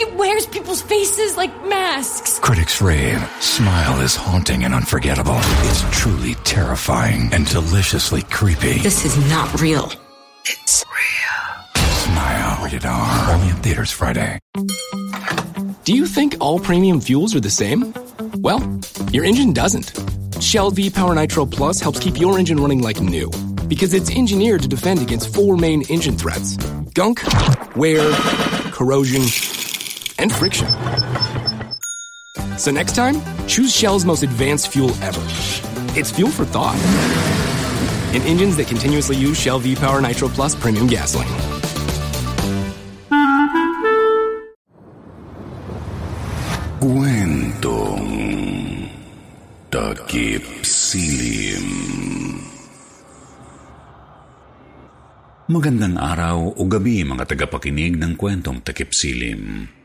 It wears people's faces like masks. Critics rave. Smile is haunting and unforgettable. It's truly terrifying and deliciously creepy. This is not real. It's real. Smile. Rated R. Only in theaters Friday. Do you think all premium fuels are the same? Well, your engine doesn't. Shell V Power Nitro Plus helps keep your engine running like new because it's engineered to defend against four main engine threats gunk, wear, corrosion, and friction. So next time, choose Shell's most advanced fuel ever. It's fuel for thought. In engines that continuously use Shell V Power Nitro Plus premium gasoline. Kwentong Takip Silim Magandang araw o gabi mga tagapakinig ng kwentong Takip Silim.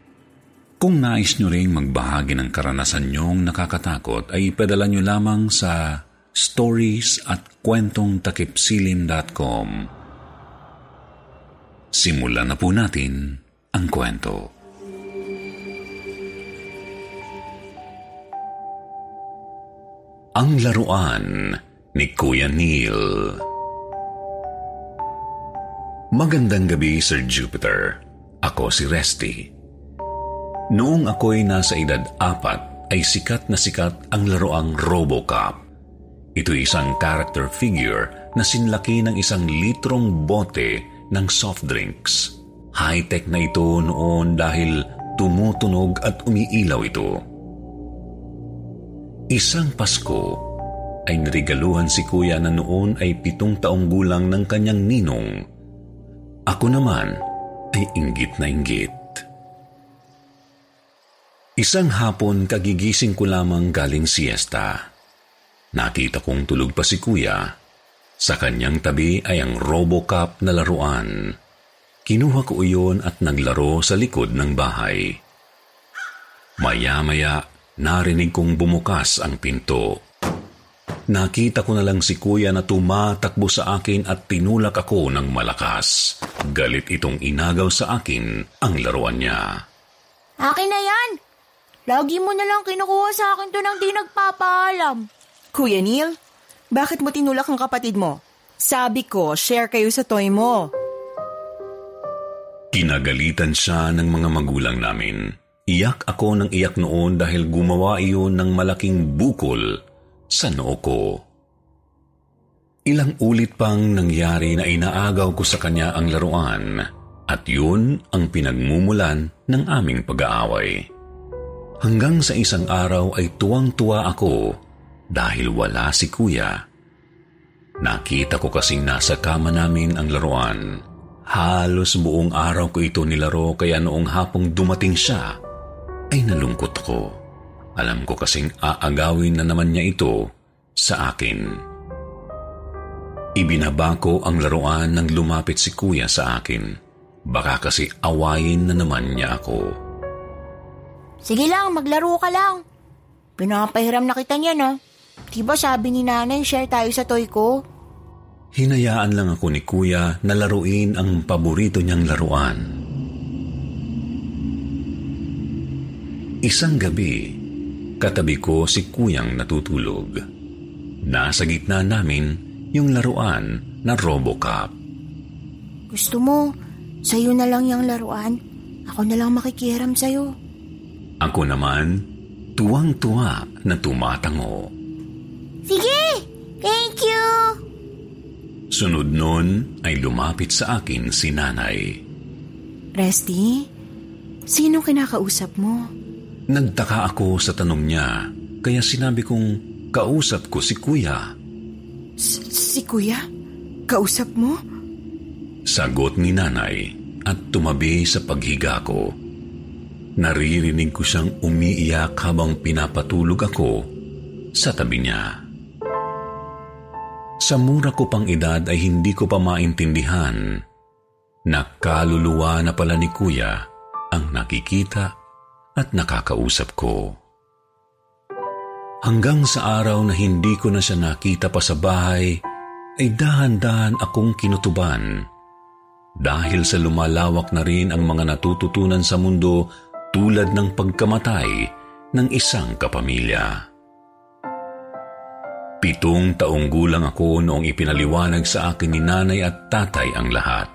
Kung nais nyo ring magbahagi ng karanasan nyong nakakatakot ay ipadala nyo lamang sa stories at kwentongtakipsilim.com Simulan na po natin ang kwento. Ang laruan ni Kuya Neil Magandang gabi, Sir Jupiter. Ako si Resty. Noong ako'y nasa edad apat, ay sikat na sikat ang laruang Robocop. Ito isang character figure na sinlaki ng isang litrong bote ng soft drinks. High-tech na ito noon dahil tumutunog at umiilaw ito. Isang Pasko ay narigaluhan si kuya na noon ay pitong taong gulang ng kanyang ninong. Ako naman ay inggit na inggit. Isang hapon kagigising ko lamang galing siesta. Nakita kong tulog pa si kuya. Sa kanyang tabi ay ang Robocop na laruan. Kinuha ko iyon at naglaro sa likod ng bahay. Maya-maya narinig kong bumukas ang pinto. Nakita ko na lang si kuya na tumatakbo sa akin at tinulak ako ng malakas. Galit itong inagaw sa akin ang laruan niya. Akin na yan! Lagi mo na lang kinukuha sa akin to nang di nagpapaalam. Kuya Neil, bakit mo tinulak ang kapatid mo? Sabi ko, share kayo sa toy mo. Kinagalitan siya ng mga magulang namin. Iyak ako ng iyak noon dahil gumawa iyon ng malaking bukol sa noo ko. Ilang ulit pang nangyari na inaagaw ko sa kanya ang laruan at yun ang pinagmumulan ng aming pag-aaway. Hanggang sa isang araw ay tuwang-tuwa ako dahil wala si kuya. Nakita ko kasing nasa kama namin ang laruan. Halos buong araw ko ito nilaro kaya noong hapong dumating siya, ay nalungkot ako. Alam ko kasing aagawin na naman niya ito sa akin. Ibinaba ko ang laruan nang lumapit si kuya sa akin. Baka kasi awayin na naman niya ako. Sige lang, maglaro ka lang. Pinapahiram na kita niyan ha. Diba sabi ni nanay, share tayo sa toy ko? Hinayaan lang ako ni kuya na laruin ang paborito niyang laruan. Isang gabi, katabi ko si kuyang natutulog. Nasa gitna namin yung laruan na Robocop. Gusto mo, sa'yo na lang yung laruan. Ako na lang makikiram sa'yo. Ako naman, tuwang-tuwa na tumatango. Sige! Thank you! Sunod nun ay lumapit sa akin si nanay. Resty, sino kinakausap mo? Nagtaka ako sa tanong niya, kaya sinabi kong kausap ko si kuya. Si, si kuya? Kausap mo? Sagot ni nanay, at tumabi sa paghiga ko. Naririnig ko siyang umiiyak habang pinapatulog ako sa tabi niya. Sa mura ko pang edad ay hindi ko pa maintindihan na kaluluwa na pala ni kuya ang nakikita at nakakausap ko. Hanggang sa araw na hindi ko na siya nakita pa sa bahay, ay dahan-dahan akong kinutuban. Dahil sa lumalawak na rin ang mga natututunan sa mundo tulad ng pagkamatay ng isang kapamilya. Pitong taong gulang ako noong ipinaliwanag sa akin ni nanay at tatay ang lahat.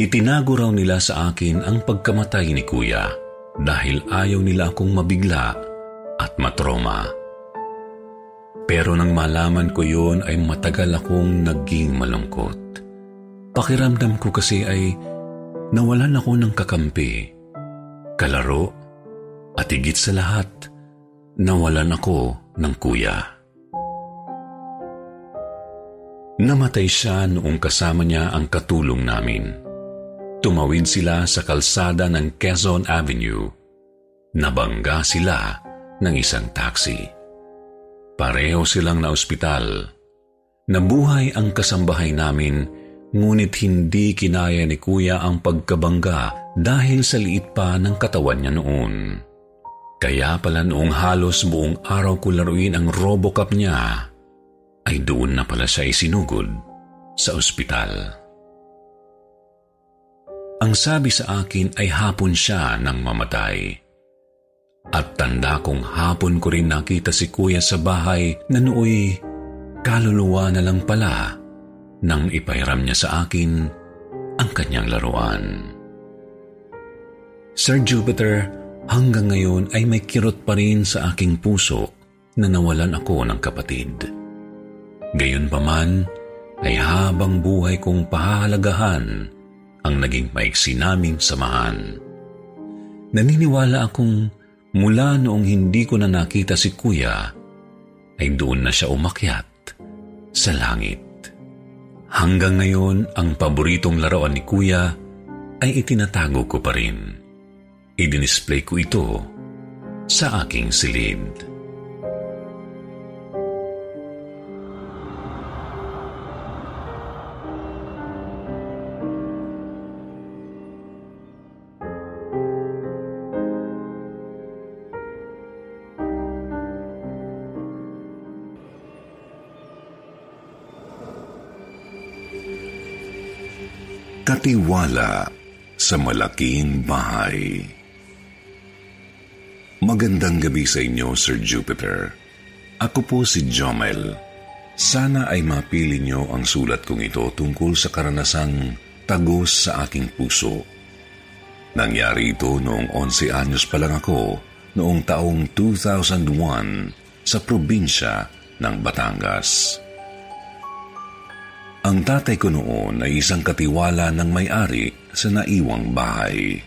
Itinago raw nila sa akin ang pagkamatay ni kuya dahil ayaw nila akong mabigla at matroma. Pero nang malaman ko yon ay matagal akong naging malungkot. Pakiramdam ko kasi ay nawalan ako ng kakampi kalaro, at higit sa lahat, nawalan ako ng kuya. Namatay siya noong kasama niya ang katulong namin. Tumawid sila sa kalsada ng Quezon Avenue. Nabangga sila ng isang taxi. Pareho silang na ospital. Nabuhay ang kasambahay namin ngunit hindi kinaya ni kuya ang pagkabangga dahil sa liit pa ng katawan niya noon. Kaya pala noong halos buong araw ko laruin ang Robocop niya, ay doon na pala siya isinugod sa ospital. Ang sabi sa akin ay hapon siya nang mamatay. At tanda kong hapon ko rin nakita si kuya sa bahay na nooy kaluluwa na lang pala nang ipairam niya sa akin ang kanyang laruan. Sir Jupiter, hanggang ngayon ay may kirot pa rin sa aking puso na nawalan ako ng kapatid. Gayunpaman ay habang buhay kong pahahalagahan ang naging maiksi naming samahan. Naniniwala akong mula noong hindi ko na nakita si kuya, ay doon na siya umakyat sa langit. Hanggang ngayon, ang paboritong laruan ni kuya ay itinatago ko pa rin idinisplay ko ito sa aking silid. Katiwala sa malaking bahay. Magandang gabi sa inyo, Sir Jupiter. Ako po si Jomel. Sana ay mapili niyo ang sulat kong ito tungkol sa karanasang tagos sa aking puso. Nangyari ito noong 11 anyos pa lang ako noong taong 2001 sa probinsya ng Batangas. Ang tatay ko noon ay isang katiwala ng may-ari sa naiwang bahay.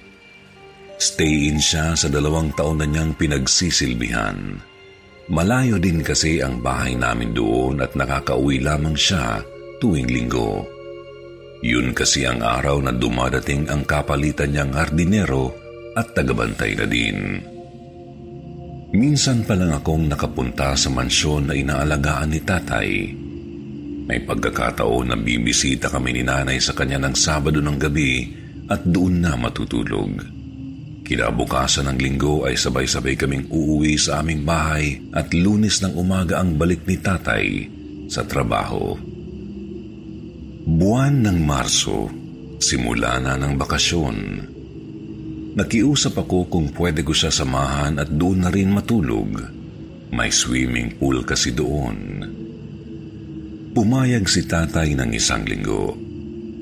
Stay-in siya sa dalawang taon na niyang pinagsisilbihan. Malayo din kasi ang bahay namin doon at nakakauwi lamang siya tuwing linggo. Yun kasi ang araw na dumadating ang kapalitan niyang hardinero at tagabantay na din. Minsan pa lang akong nakapunta sa mansyon na inaalagaan ni tatay. May pagkakataon na bibisita kami ni nanay sa kanya ng Sabado ng gabi at doon na matutulog. Kinabukasan ng linggo ay sabay-sabay kaming uuwi sa aming bahay at lunes ng umaga ang balik ni tatay sa trabaho. Buwan ng Marso, simula na ng bakasyon. Nakiusap ako kung pwede ko siya samahan at doon na rin matulog. May swimming pool kasi doon. Pumayag si tatay ng isang linggo.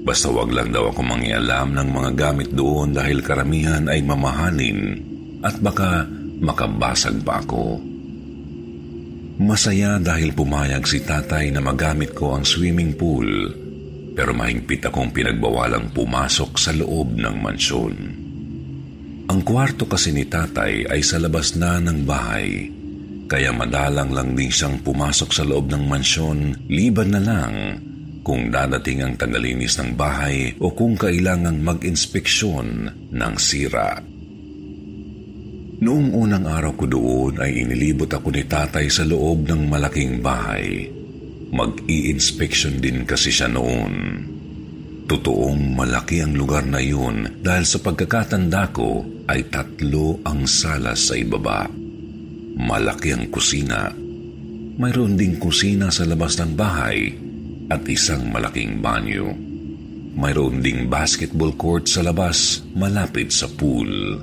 Basta wag lang daw ako mangialam ng mga gamit doon dahil karamihan ay mamahalin at baka makabasag pa ako. Masaya dahil pumayag si tatay na magamit ko ang swimming pool pero mahigpit akong pinagbawalang pumasok sa loob ng mansyon. Ang kwarto kasi ni tatay ay sa labas na ng bahay kaya madalang lang din siyang pumasok sa loob ng mansyon liban na lang kung dadating ang tagalinis ng bahay o kung kailangang mag-inspeksyon ng sira. Noong unang araw ko doon ay inilibot ako ni tatay sa loob ng malaking bahay. Mag-i-inspection din kasi siya noon. Totoong malaki ang lugar na yun dahil sa pagkakatanda ko ay tatlo ang salas sa ibaba. Malaki ang kusina. Mayroon ding kusina sa labas ng bahay at isang malaking banyo. Mayroon ding basketball court sa labas malapit sa pool.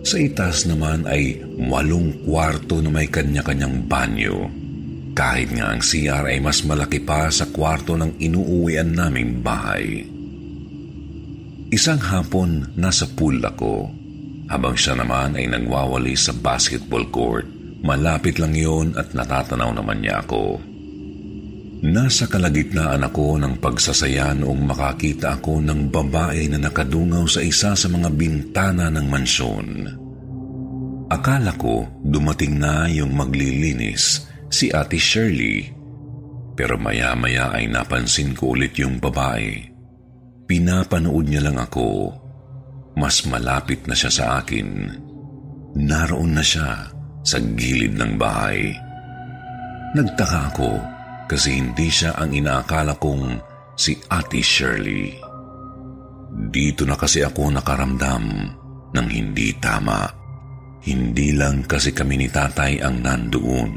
Sa itaas naman ay walong kwarto na may kanya-kanyang banyo. Kahit nga ang CR ay mas malaki pa sa kwarto ng inuuwian naming bahay. Isang hapon nasa pool ako habang siya naman ay nagwawali sa basketball court. Malapit lang yon at natatanaw naman niya ako. Nasa kalagitnaan ako ng pagsasaya noong makakita ako ng babae na nakadungaw sa isa sa mga bintana ng mansyon. Akala ko dumating na yung maglilinis si Ate Shirley pero maya-maya ay napansin ko ulit yung babae. Pinapanood niya lang ako. Mas malapit na siya sa akin. Naroon na siya sa gilid ng bahay. Nagtaka ako kasi hindi siya ang inaakala kong si Ate Shirley. Dito na kasi ako nakaramdam ng hindi tama. Hindi lang kasi kami ni tatay ang nandoon.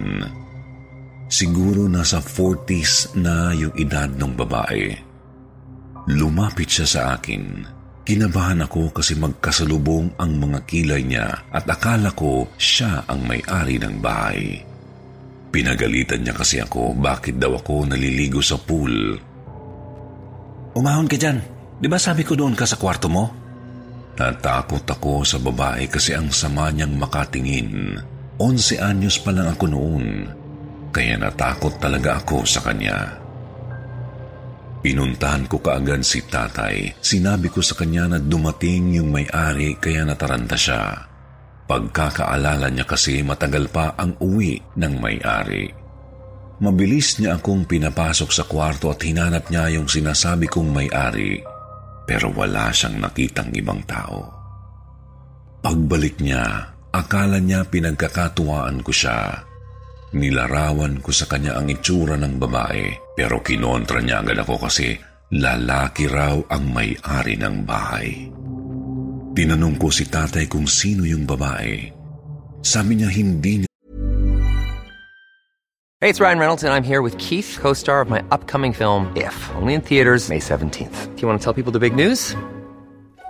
Siguro nasa 40s na yung edad ng babae. Lumapit siya sa akin. Kinabahan ako kasi magkasalubong ang mga kilay niya at akala ko siya ang may-ari ng bahay. Pinagalitan niya kasi ako bakit daw ako naliligo sa pool. Umahon ka dyan. Di ba sabi ko doon ka sa kwarto mo? Natakot ako sa babae kasi ang sama niyang makatingin. Onse anyos pa lang ako noon. Kaya natakot talaga ako sa kanya. Pinuntahan ko kaagad si tatay. Sinabi ko sa kanya na dumating yung may-ari kaya nataranta siya. Pagkakaalala niya kasi matagal pa ang uwi ng may-ari. Mabilis niya akong pinapasok sa kwarto at hinanap niya yung sinasabi kong may-ari pero wala siyang nakitang ibang tao. Pagbalik niya, akala niya pinagkakatuwaan ko siya. Nilarawan ko sa kanya ang itsura ng babae pero kinontra niya agad ako kasi lalaki raw ang may-ari ng bahay. Tinanong ko si tatay kung sino yung babae. Sabi niya hindi niya Hey, it's Ryan Reynolds, and I'm here with Keith, co star of my upcoming film, If, only in theaters, May 17th. Do you want to tell people the big news?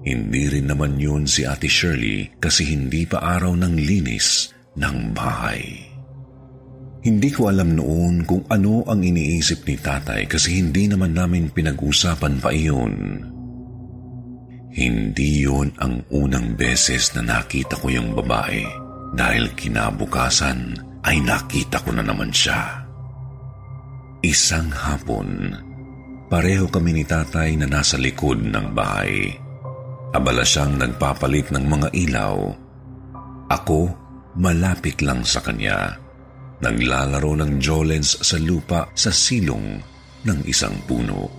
Hindi rin naman yun si Ate Shirley kasi hindi pa araw ng linis ng bahay. Hindi ko alam noon kung ano ang iniisip ni tatay kasi hindi naman namin pinag-usapan pa iyon. Hindi yun ang unang beses na nakita ko yung babae dahil kinabukasan ay nakita ko na naman siya. Isang hapon, pareho kami ni tatay na nasa likod ng bahay. Abala siyang nagpapalit ng mga ilaw. Ako, malapit lang sa kanya. Naglalaro ng jolens sa lupa sa silong ng isang puno.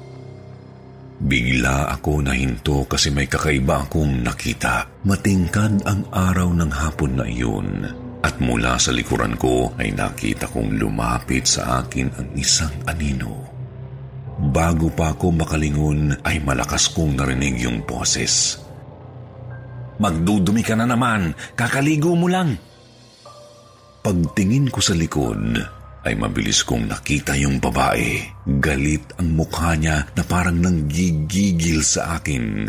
Bigla ako nahinto kasi may kakaiba akong nakita. Matingkad ang araw ng hapon na iyon. At mula sa likuran ko ay nakita kong lumapit sa akin ang isang anino. Bago pa ako makalingon ay malakas kong narinig yung boses. Magdudumi ka na naman. Kakaligo mo lang. Pagtingin ko sa likod, ay mabilis kong nakita yung babae. Galit ang mukha niya na parang nanggigigil sa akin.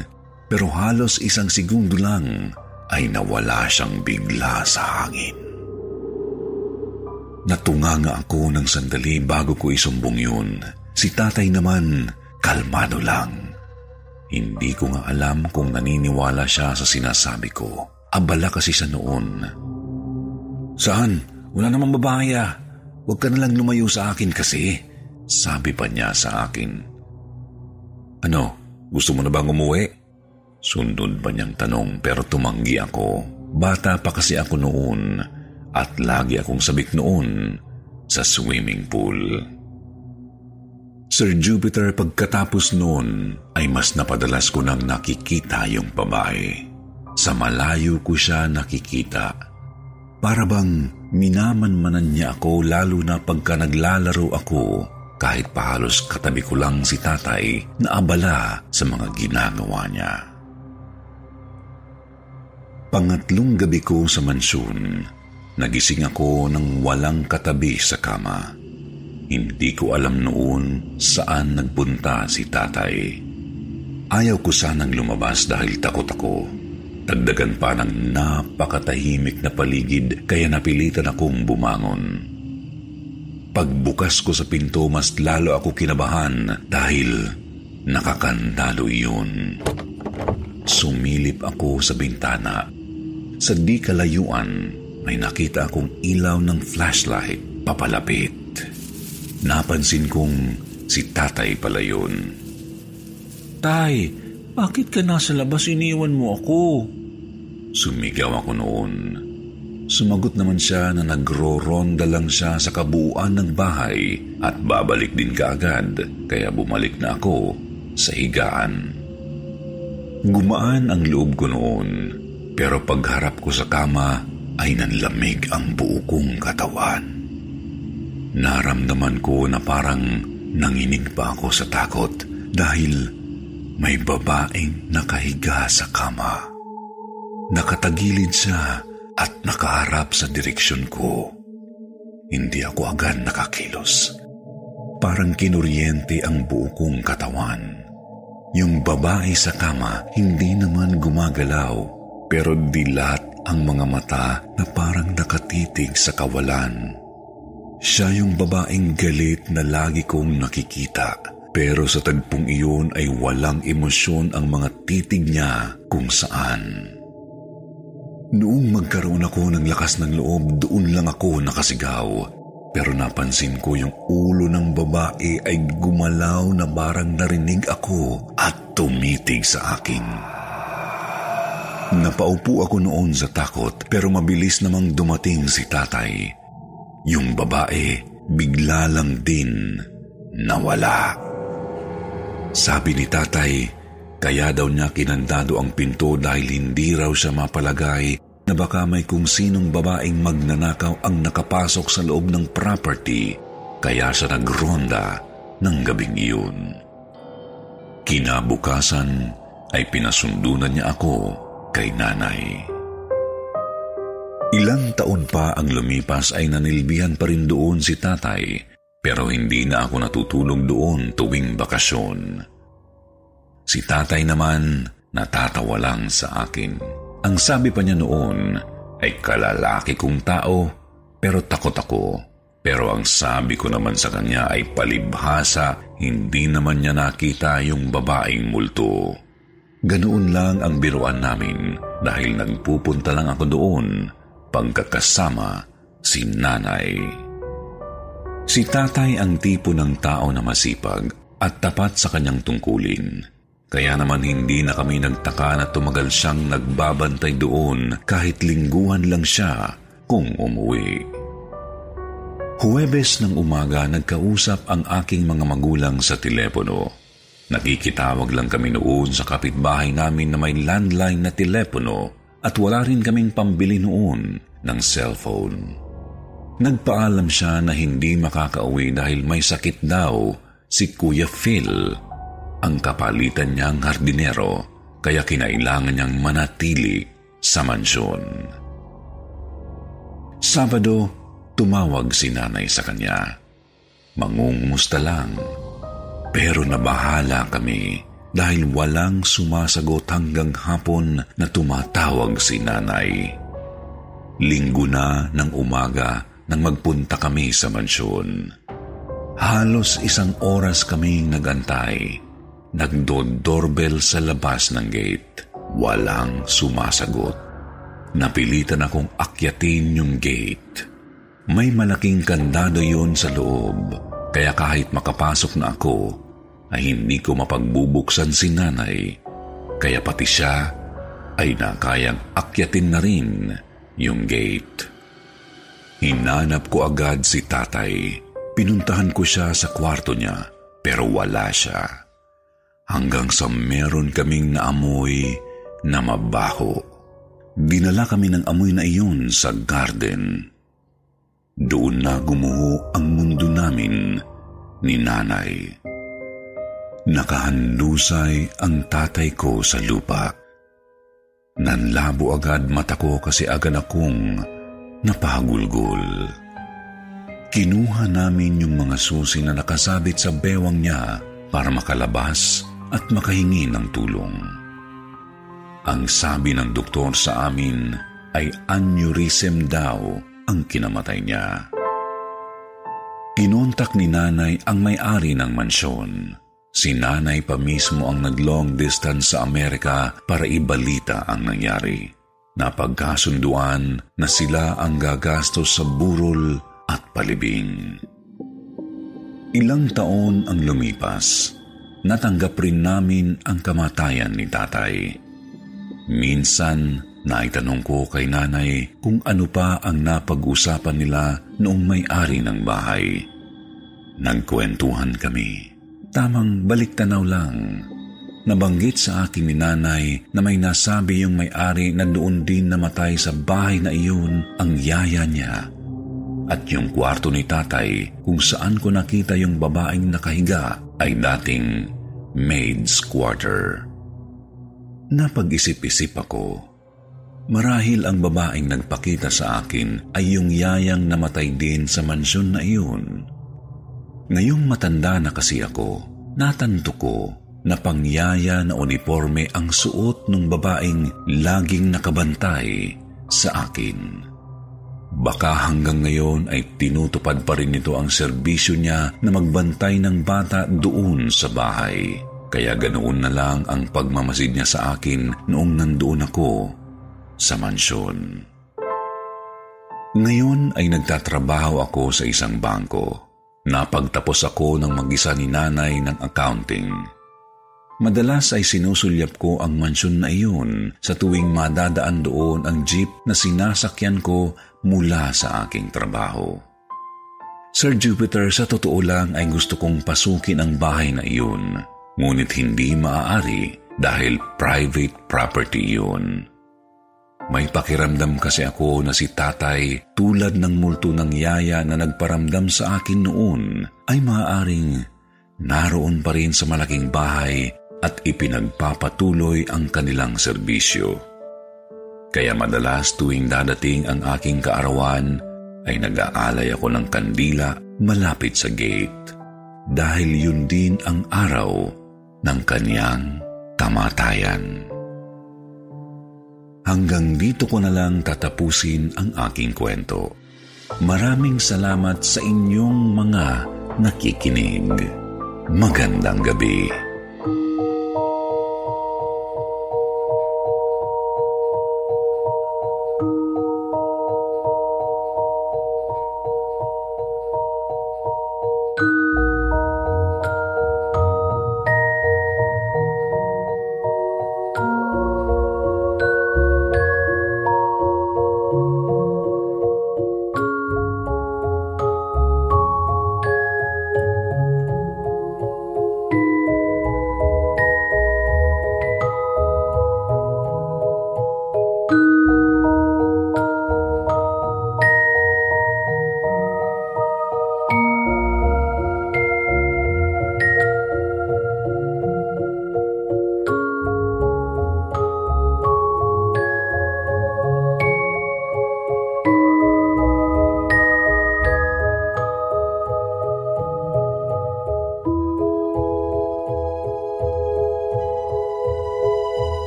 Pero halos isang segundo lang ay nawala siyang bigla sa hangin. Natunganga ako ng sandali bago ko isumbong yun. Si tatay naman, kalmado lang. Hindi ko nga alam kung naniniwala siya sa sinasabi ko. Abala kasi siya noon. Saan? Wala namang babae ah. Huwag ka na lang lumayo sa akin kasi. Sabi pa niya sa akin. Ano? Gusto mo na bang umuwi? Sundod pa niyang tanong pero tumanggi ako. Bata pa kasi ako noon at lagi akong sabik noon sa swimming pool. Sir Jupiter pagkatapos noon ay mas napadalas ko nang nakikita yung babae. Sa malayo ko siya nakikita. Para bang minamanmanan niya ako lalo na pagka naglalaro ako kahit pahalos katabi ko lang si tatay na abala sa mga ginagawa niya. Pangatlong gabi ko sa mansyon, nagising ako ng walang katabi sa kama. Hindi ko alam noon saan nagpunta si tatay. Ayaw ko sanang lumabas dahil takot ako. Dagdagan pa ng napakatahimik na paligid kaya napilitan akong bumangon. Pagbukas ko sa pinto mas lalo ako kinabahan dahil nakakandalo iyon. Sumilip ako sa bintana. Sa di kalayuan may nakita akong ilaw ng flashlight papalapit. Napansin kong si tatay pala yun. Tay, bakit ka nasa labas iniwan mo ako? Sumigaw ako noon. Sumagot naman siya na nagro-ronda lang siya sa kabuuan ng bahay at babalik din kaagad kaya bumalik na ako sa higaan. Gumaan ang loob ko noon pero pagharap ko sa kama ay nanlamig ang buo kong katawan. Naramdaman ko na parang nanginig pa ako sa takot dahil may babaeng nakahiga sa kama. Nakatagilid siya at nakaharap sa direksyon ko. Hindi ako agad nakakilos. Parang kinuryente ang buo kong katawan. Yung babae sa kama hindi naman gumagalaw pero dilat ang mga mata na parang nakatitig sa kawalan. Siya yung babaeng galit na lagi kong nakikita. Pero sa tagpong iyon ay walang emosyon ang mga titig niya kung saan. Noong magkaroon ako ng lakas ng loob, doon lang ako nakasigaw. Pero napansin ko yung ulo ng babae ay gumalaw na barang narinig ako at tumitig sa akin. Napaupo ako noon sa takot pero mabilis namang dumating si tatay. Yung babae bigla lang din nawala. Sabi ni tatay, kaya daw niya kinandado ang pinto dahil hindi raw siya mapalagay na baka may kung sinong babaeng magnanakaw ang nakapasok sa loob ng property kaya siya nagronda ng gabing iyon. Kinabukasan ay pinasundunan niya ako kay nanay. Ilang taon pa ang lumipas ay nanilbihan pa rin doon si tatay pero hindi na ako natutulog doon tuwing bakasyon. Si tatay naman natatawa lang sa akin. Ang sabi pa niya noon ay kalalaki kong tao pero takot ako. Pero ang sabi ko naman sa kanya ay palibhasa, hindi naman niya nakita yung babaeng multo. Ganoon lang ang biruan namin dahil nagpupunta lang ako doon pagkakasama si nanay. Si tatay ang tipo ng tao na masipag at tapat sa kanyang tungkulin. Kaya naman hindi na kami nagtaka na tumagal siyang nagbabantay doon kahit lingguhan lang siya kung umuwi. Huwebes ng umaga nagkausap ang aking mga magulang sa telepono. Nakikitawag lang kami noon sa kapitbahay namin na may landline na telepono at wala rin kaming pambili noon ng cellphone. Nagpaalam siya na hindi makakauwi dahil may sakit daw si Kuya Phil, ang kapalitan niyang hardinero, kaya kinailangan niyang manatili sa mansyon. Sabado, tumawag si nanay sa kanya. Mangungumusta lang. Pero nabahala kami dahil walang sumasagot hanggang hapon na tumatawag si nanay. Linggo na ng umaga nang magpunta kami sa mansyon. Halos isang oras kaming nagantay. Nagdo-doorbell sa labas ng gate. Walang sumasagot. Napilitan akong akyatin yung gate. May malaking kandado yun sa loob, kaya kahit makapasok na ako, ay hindi ko mapagbubuksan si nanay, kaya pati siya ay nakayang akyatin na rin yung gate. Hinanap ko agad si tatay. Pinuntahan ko siya sa kwarto niya, pero wala siya. Hanggang sa meron kaming naamoy na mabaho. Dinala kami ng amoy na iyon sa garden. Doon na gumuho ang mundo namin ni nanay. Nakahandusay ang tatay ko sa lupa. Nanlabo agad mata ko kasi agad akong napagulgol. Kinuha namin yung mga susi na nakasabit sa bewang niya para makalabas at makahingi ng tulong. Ang sabi ng doktor sa amin ay aneurysm daw ang kinamatay niya. Kinontak ni nanay ang may-ari ng mansyon. Si nanay pa mismo ang nag-long distance sa Amerika para ibalita ang nangyari. Napagkasunduan na sila ang gagastos sa burol at palibing. Ilang taon ang lumipas. Natanggap rin namin ang kamatayan ni tatay. Minsan, Naitanong ko kay nanay kung ano pa ang napag-usapan nila noong may-ari ng bahay. Nagkwentuhan kami. Tamang baliktanaw lang. Nabanggit sa akin ni nanay na may nasabi yung may-ari na doon din namatay sa bahay na iyon ang yaya niya. At yung kwarto ni tatay kung saan ko nakita yung babaeng nakahiga ay dating maid's quarter. Napag-isip-isip ako Marahil ang babaeng nagpakita sa akin ay yung yayang namatay din sa mansyon na iyon. Ngayong matanda na kasi ako, natanto ko na pangyaya na uniforme ang suot ng babaeng laging nakabantay sa akin. Baka hanggang ngayon ay tinutupad pa rin nito ang serbisyo niya na magbantay ng bata doon sa bahay. Kaya ganoon na lang ang pagmamasid niya sa akin noong nandoon ako sa mansyon. Ngayon ay nagtatrabaho ako sa isang bangko. Napagtapos ako ng mag-isa ni nanay ng accounting. Madalas ay sinusulyap ko ang mansyon na iyon sa tuwing madadaan doon ang jeep na sinasakyan ko mula sa aking trabaho. Sir Jupiter, sa totoo lang ay gusto kong pasukin ang bahay na iyon, ngunit hindi maaari dahil private property iyon. May pakiramdam kasi ako na si tatay tulad ng multo ng yaya na nagparamdam sa akin noon ay maaaring naroon pa rin sa malaking bahay at ipinagpapatuloy ang kanilang serbisyo. Kaya madalas tuwing dadating ang aking kaarawan ay nag-aalay ako ng kandila malapit sa gate dahil yun din ang araw ng kanyang kamatayan. Hanggang dito ko na lang tatapusin ang aking kwento. Maraming salamat sa inyong mga nakikinig. Magandang gabi.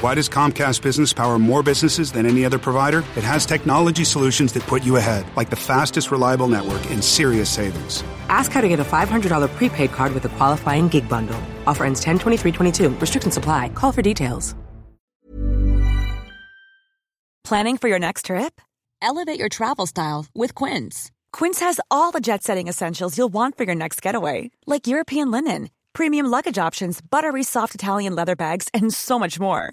Why does Comcast Business power more businesses than any other provider? It has technology solutions that put you ahead, like the fastest, reliable network and serious savings. Ask how to get a $500 prepaid card with a qualifying gig bundle. Offer ends 10 23 22. Restrictions supply. Call for details. Planning for your next trip? Elevate your travel style with Quince. Quince has all the jet setting essentials you'll want for your next getaway, like European linen, premium luggage options, buttery soft Italian leather bags, and so much more